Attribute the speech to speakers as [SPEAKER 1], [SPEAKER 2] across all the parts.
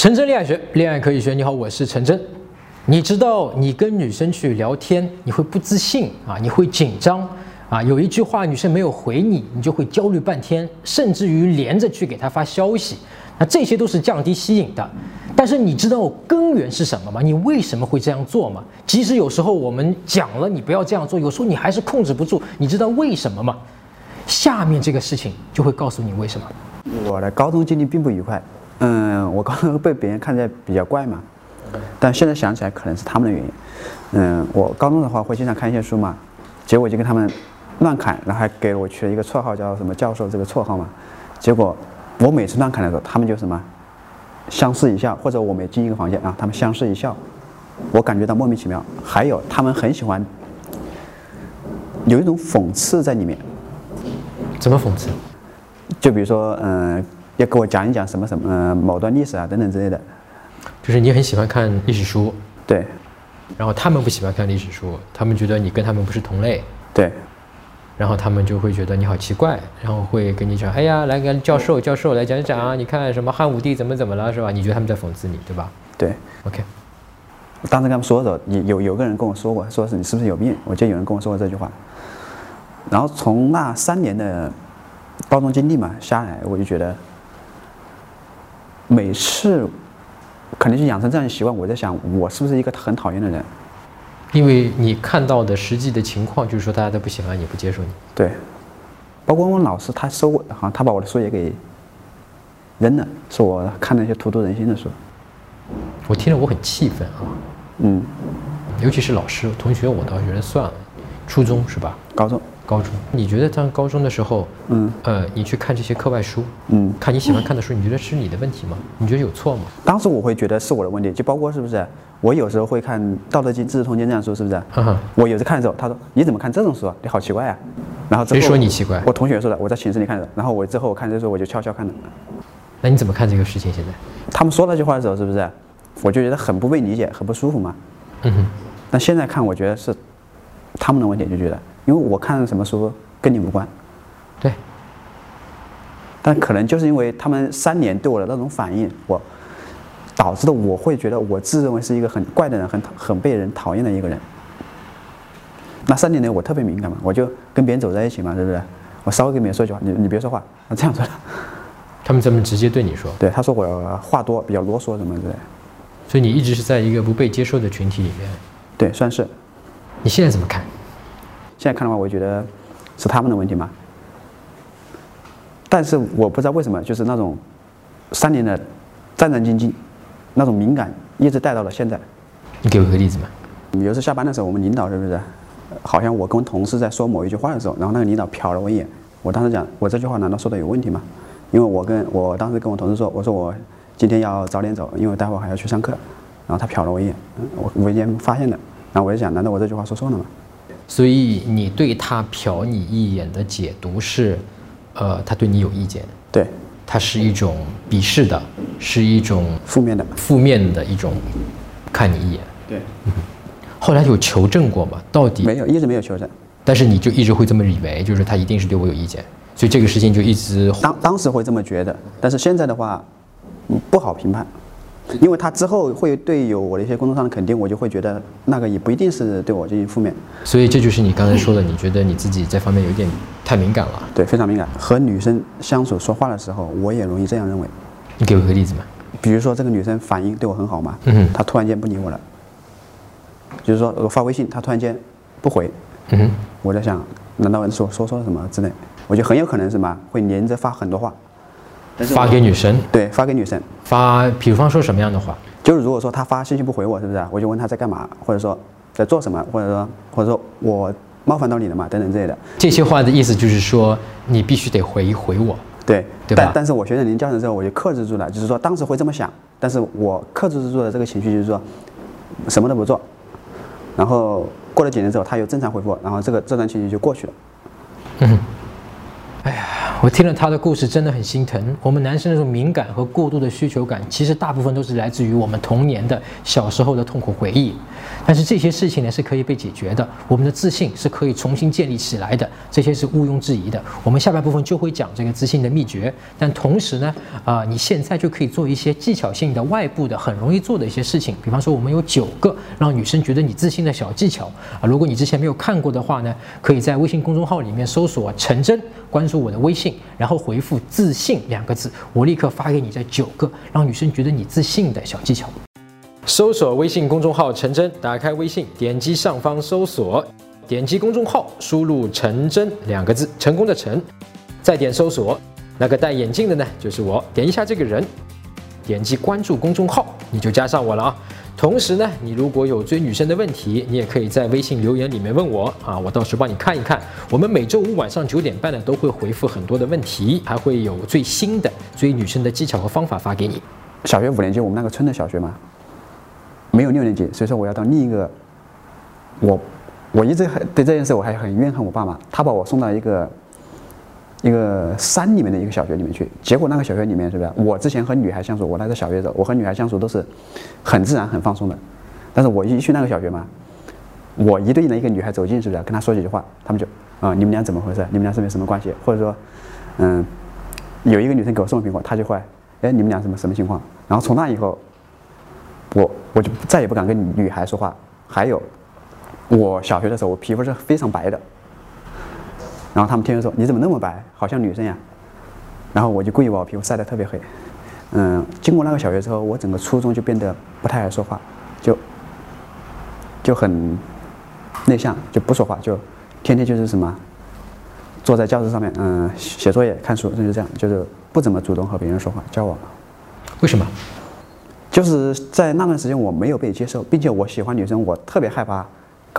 [SPEAKER 1] 陈真恋爱学，恋爱可以学。你好，我是陈真。你知道，你跟女生去聊天，你会不自信啊，你会紧张啊，有一句话女生没有回你，你就会焦虑半天，甚至于连着去给她发消息。那这些都是降低吸引的。但是你知道根源是什么吗？你为什么会这样做吗？即使有时候我们讲了你不要这样做，有时候你还是控制不住。你知道为什么吗？下面这个事情就会告诉你为什么。
[SPEAKER 2] 我的高中经历并不愉快。嗯，我高中被别人看起来比较怪嘛，但现在想起来可能是他们的原因。嗯，我高中的话会经常看一些书嘛，结果就跟他们乱砍，然后还给我取了一个绰号叫什么教授这个绰号嘛。结果我每次乱砍的时候，他们就什么相视一笑，或者我每进一个房间啊，他们相视一笑，我感觉到莫名其妙。还有他们很喜欢有一种讽刺在里面。
[SPEAKER 1] 怎么讽刺？
[SPEAKER 2] 就比如说，嗯。要给我讲一讲什么什么某段历史啊等等之类的，
[SPEAKER 1] 就是你很喜欢看历史书，
[SPEAKER 2] 对，
[SPEAKER 1] 然后他们不喜欢看历史书，他们觉得你跟他们不是同类，
[SPEAKER 2] 对，
[SPEAKER 1] 然后他们就会觉得你好奇怪，然后会跟你讲，哎呀，来个教授教授来讲讲啊，你看什么汉武帝怎么怎么了是吧？你觉得他们在讽刺你对吧？
[SPEAKER 2] 对
[SPEAKER 1] ，OK。
[SPEAKER 2] 当时跟他们说的时候，有有有个人跟我说过，说是你是不是有病？我记得有人跟我说过这句话，然后从那三年的高中经历嘛下来，我就觉得。每次，可能就养成这样的习惯。我在想，我是不是一个很讨厌的人？
[SPEAKER 1] 因为你看到的实际的情况，就是说大家都不喜欢你，不接受你。
[SPEAKER 2] 对，包括我老师，他收我，好像他把我的书也给扔了，说我看那些荼毒人心的书。
[SPEAKER 1] 我听了，我很气愤啊。
[SPEAKER 2] 嗯，
[SPEAKER 1] 尤其是老师、同学，我倒觉得算了。初中是吧？
[SPEAKER 2] 高中。
[SPEAKER 1] 高中，你觉得上高中的时候，
[SPEAKER 2] 嗯，
[SPEAKER 1] 呃，你去看这些课外书，
[SPEAKER 2] 嗯，
[SPEAKER 1] 看你喜欢看的书，你觉得是你的问题吗？你觉得有错吗？
[SPEAKER 2] 当时我会觉得是我的问题，就包括是不是？我有时候会看《道德经》《资治通鉴》这样书，是不是？我有时看的时候，他说你怎么看这种书啊？你好奇怪啊！然后
[SPEAKER 1] 谁说你奇怪？
[SPEAKER 2] 我同学说的，我在寝室里看的。然后我之后我看这书，我就悄悄看的。
[SPEAKER 1] 那你怎么看这个事情？现在
[SPEAKER 2] 他们说那句话的时候，是不是？我就觉得很不被理解，很不舒服嘛。
[SPEAKER 1] 嗯哼。
[SPEAKER 2] 但现在看，我觉得是他们的问题，就觉得，因为我看什么书。跟你无关，
[SPEAKER 1] 对。
[SPEAKER 2] 但可能就是因为他们三年对我的那种反应，我导致的我会觉得我自认为是一个很怪的人，很很被人讨厌的一个人。那三年内我特别敏感嘛，我就跟别人走在一起嘛，对不对？我稍微跟别人说句话，你你别说话，那这样说的。
[SPEAKER 1] 他们这么直接对你说？
[SPEAKER 2] 对，他说我话多，比较啰嗦什么之类。
[SPEAKER 1] 所以你一直是在一个不被接受的群体里面。
[SPEAKER 2] 对，算是。
[SPEAKER 1] 你现在怎么看？
[SPEAKER 2] 现在看的话，我觉得。是他们的问题吗？但是我不知道为什么，就是那种三年的战战兢兢，那种敏感，一直带到了现在。
[SPEAKER 1] 你给我个例子嘛？
[SPEAKER 2] 有一次下班的时候，我们领导是不是，好像我跟同事在说某一句话的时候，然后那个领导瞟了我一眼。我当时讲，我这句话难道说的有问题吗？因为我跟我当时跟我同事说，我说我今天要早点走，因为待会儿还要去上课。然后他瞟了我一眼，我无意间发现的。然后我就想，难道我这句话说错了吗？
[SPEAKER 1] 所以你对他瞟你一眼的解读是，呃，他对你有意见，
[SPEAKER 2] 对，
[SPEAKER 1] 他是一种鄙视的，是一种
[SPEAKER 2] 负面的，
[SPEAKER 1] 负面的一种看你一眼，
[SPEAKER 2] 对。
[SPEAKER 1] 后来有求证过吗？到底
[SPEAKER 2] 没有，一直没有求证。
[SPEAKER 1] 但是你就一直会这么以为，就是他一定是对我有意见，所以这个事情就一直
[SPEAKER 2] 当当时会这么觉得，但是现在的话，不好评判。因为他之后会对有我的一些工作上的肯定，我就会觉得那个也不一定是对我进行负面。
[SPEAKER 1] 所以这就是你刚才说的，你觉得你自己这方面有点太敏感了。
[SPEAKER 2] 对，非常敏感。和女生相处说话的时候，我也容易这样认为。
[SPEAKER 1] 你给我个例子嘛？
[SPEAKER 2] 比如说这个女生反应对我很好嘛，
[SPEAKER 1] 嗯，
[SPEAKER 2] 她突然间不理我了，就是说我发微信，她突然间不回，
[SPEAKER 1] 嗯，
[SPEAKER 2] 我在想，难道是我说错了什么之类？我觉得很有可能什么会连着发很多话。
[SPEAKER 1] 发给女生，
[SPEAKER 2] 对，发给女生，
[SPEAKER 1] 发，比方说什么样的话？
[SPEAKER 2] 就是如果说他发信息不回我，是不是？我就问他在干嘛，或者说在做什么，或者说或者说我冒犯到你了嘛，等等之类的。
[SPEAKER 1] 这些话的意思就是说，你必须得回回我，
[SPEAKER 2] 对，
[SPEAKER 1] 对？
[SPEAKER 2] 但但是我学了您教程之后，我就克制住了，就是说当时会这么想，但是我克制住了这个情绪，就是说什么都不做。然后过了几年之后，他又正常回复我，然后这个这段情绪就过去了。
[SPEAKER 1] 嗯，哎呀。我听了他的故事，真的很心疼。我们男生那种敏感和过度的需求感，其实大部分都是来自于我们童年的小时候的痛苦回忆。但是这些事情呢是可以被解决的，我们的自信是可以重新建立起来的，这些是毋庸置疑的。我们下半部分就会讲这个自信的秘诀。但同时呢，啊，你现在就可以做一些技巧性的外部的很容易做的一些事情。比方说，我们有九个让女生觉得你自信的小技巧啊。如果你之前没有看过的话呢，可以在微信公众号里面搜索“陈真”，关注我的微信然后回复“自信”两个字，我立刻发给你这九个让女生觉得你自信的小技巧。搜索微信公众号“陈真”，打开微信，点击上方搜索，点击公众号，输入“陈真”两个字，成功的“陈”，再点搜索，那个戴眼镜的呢，就是我，点一下这个人，点击关注公众号，你就加上我了啊。同时呢，你如果有追女生的问题，你也可以在微信留言里面问我啊，我到时候帮你看一看。我们每周五晚上九点半呢，都会回复很多的问题，还会有最新的追女生的技巧和方法发给你。
[SPEAKER 2] 小学五年级，我们那个村的小学嘛，没有六年级，所以说我要到另一个，我我一直很对这件事我还很怨恨我爸妈，他把我送到一个。一个山里面的一个小学里面去，结果那个小学里面是不是？我之前和女孩相处，我那个小学的，我和女孩相处都是很自然、很放松的。但是我一去那个小学嘛，我一对应的一个女孩走近，是不是？跟她说几句话，他们就啊，你们俩怎么回事？你们俩是没什么关系？或者说，嗯，有一个女生给我送苹果，她就会，哎，你们俩什么什么情况？然后从那以后，我我就再也不敢跟女孩说话。还有，我小学的时候，我皮肤是非常白的。然后他们天天说：“你怎么那么白，好像女生呀？”然后我就故意把我皮肤晒得特别黑。嗯，经过那个小学之后，我整个初中就变得不太爱说话，就就很内向，就不说话，就天天就是什么坐在教室上面，嗯，写作业、看书，就是这样，就是不怎么主动和别人说话交往。
[SPEAKER 1] 为什么？
[SPEAKER 2] 就是在那段时间我没有被接受，并且我喜欢女生，我特别害怕。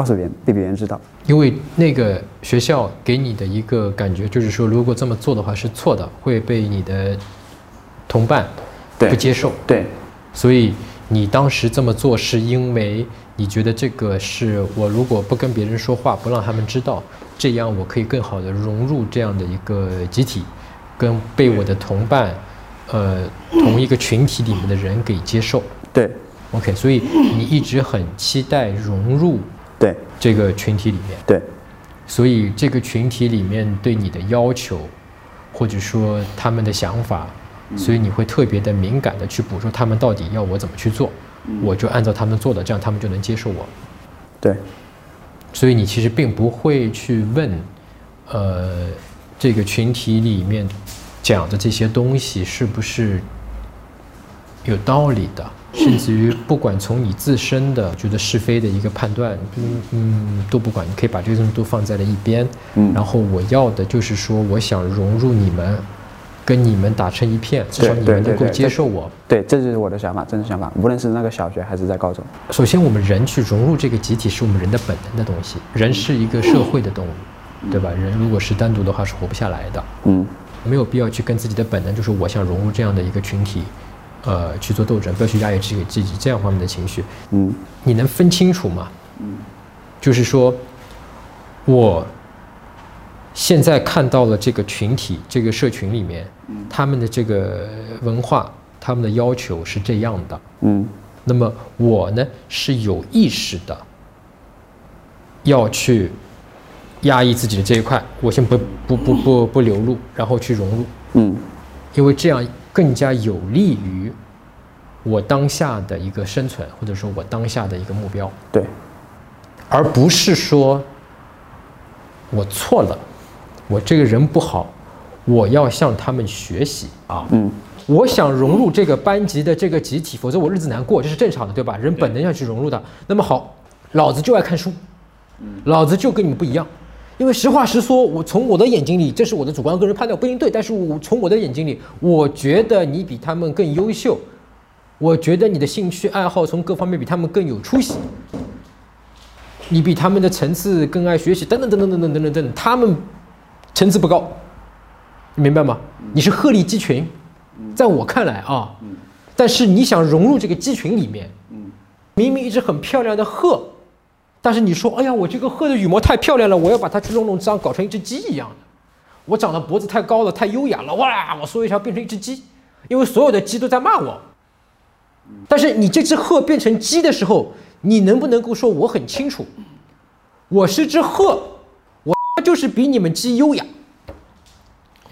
[SPEAKER 2] 告诉别人，被别人知道，
[SPEAKER 1] 因为那个学校给你的一个感觉就是说，如果这么做的话是错的，会被你的同伴不接受。
[SPEAKER 2] 对，
[SPEAKER 1] 所以你当时这么做是因为你觉得这个是我如果不跟别人说话，不让他们知道，这样我可以更好的融入这样的一个集体，跟被我的同伴，呃，同一个群体里面的人给接受。
[SPEAKER 2] 对
[SPEAKER 1] ，OK，所以你一直很期待融入。
[SPEAKER 2] 对
[SPEAKER 1] 这个群体里面，
[SPEAKER 2] 对，
[SPEAKER 1] 所以这个群体里面对你的要求，或者说他们的想法，所以你会特别的敏感的去捕捉他们到底要我怎么去做，我就按照他们做的，这样他们就能接受我。
[SPEAKER 2] 对，
[SPEAKER 1] 所以你其实并不会去问，呃，这个群体里面讲的这些东西是不是有道理的。甚至于不管从你自身的觉得是非的一个判断，嗯嗯都不管，你可以把这些东西都放在了一边。嗯，然后我要的就是说，我想融入你们，跟你们打成一片，至少你们能够接受我。
[SPEAKER 2] 对，这就是我的想法，真实想法。无论是那个小学还是在高中。
[SPEAKER 1] 首先，我们人去融入这个集体是我们人的本能的东西。人是一个社会的动物，对吧？人如果是单独的话是活不下来的。嗯，没有必要去跟自己的本能，就是我想融入这样的一个群体。呃，去做斗争，不要去压抑自己自己这样方面的情绪。嗯，你能分清楚吗？嗯，就是说，我现在看到了这个群体，这个社群里面，他们的这个文化，他们的要求是这样的。嗯，那么我呢是有意识的要去压抑自己的这一块，我先不不不不不流露，然后去融入。嗯，因为这样。更加有利于我当下的一个生存，或者说我当下的一个目标。
[SPEAKER 2] 对，
[SPEAKER 1] 而不是说我错了，我这个人不好，我要向他们学习啊。嗯，我想融入这个班级的这个集体，否则我日子难过，这是正常的，对吧？人本能要去融入的。那么好，老子就爱看书，老子就跟你们不一样。因为实话实说，我从我的眼睛里，这是我的主观个人判断，不一定对。但是我从我的眼睛里，我觉得你比他们更优秀，我觉得你的兴趣爱好从各方面比他们更有出息，你比他们的层次更爱学习，等等等等等等等等等，他们层次不高，你明白吗？你是鹤立鸡群，在我看来啊，但是你想融入这个鸡群里面，明明一只很漂亮的鹤。但是你说，哎呀，我这个鹤的羽毛太漂亮了，我要把它去弄弄脏，搞成一只鸡一样的。我长得脖子太高了，太优雅了，哇，我缩一下变成一只鸡，因为所有的鸡都在骂我。但是你这只鹤变成鸡的时候，你能不能够说我很清楚，我是只鹤，我就是比你们鸡优雅，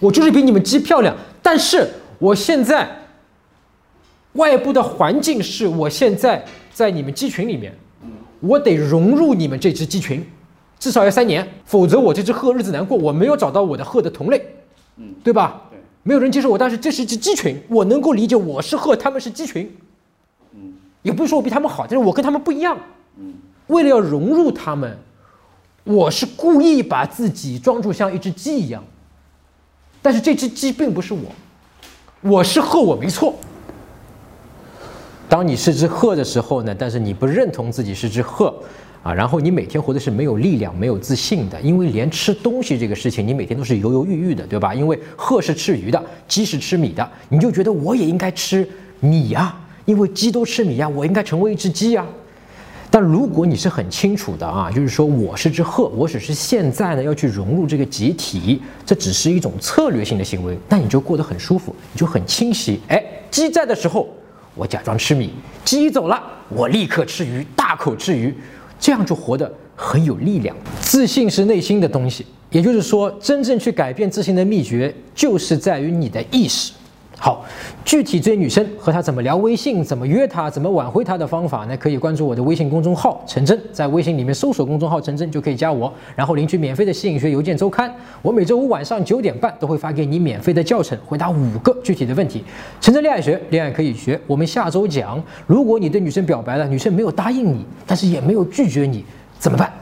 [SPEAKER 1] 我就是比你们鸡漂亮，但是我现在外部的环境是我现在在你们鸡群里面，我得融入你们这只鸡群。至少要三年，否则我这只鹤日子难过。我没有找到我的鹤的同类，嗯，对吧？对，没有人接受我，但是这是一只鸡群，我能够理解我是鹤，他们是鸡群，嗯，也不是说我比他们好，但是我跟他们不一样，嗯，为了要融入他们，我是故意把自己装作像一只鸡一样，但是这只鸡并不是我，我是鹤，我没错。当你是只鹤的时候呢，但是你不认同自己是只鹤。啊，然后你每天活的是没有力量、没有自信的，因为连吃东西这个事情，你每天都是犹犹豫豫的，对吧？因为鹤是吃鱼的，鸡是吃米的，你就觉得我也应该吃米呀，因为鸡都吃米呀，我应该成为一只鸡呀。但如果你是很清楚的啊，就是说我是只鹤，我只是现在呢要去融入这个集体，这只是一种策略性的行为，那你就过得很舒服，你就很清晰。哎，鸡在的时候，我假装吃米；鸡走了，我立刻吃鱼，大口吃鱼。这样就活得很有力量。自信是内心的东西，也就是说，真正去改变自信的秘诀，就是在于你的意识。好，具体追女生和她怎么聊微信，怎么约她，怎么挽回她的方法呢？可以关注我的微信公众号陈真，在微信里面搜索公众号陈真就可以加我，然后领取免费的吸引学邮件周刊。我每周五晚上九点半都会发给你免费的教程，回答五个具体的问题。陈真恋爱学，恋爱可以学。我们下周讲，如果你对女生表白了，女生没有答应你，但是也没有拒绝你，怎么办？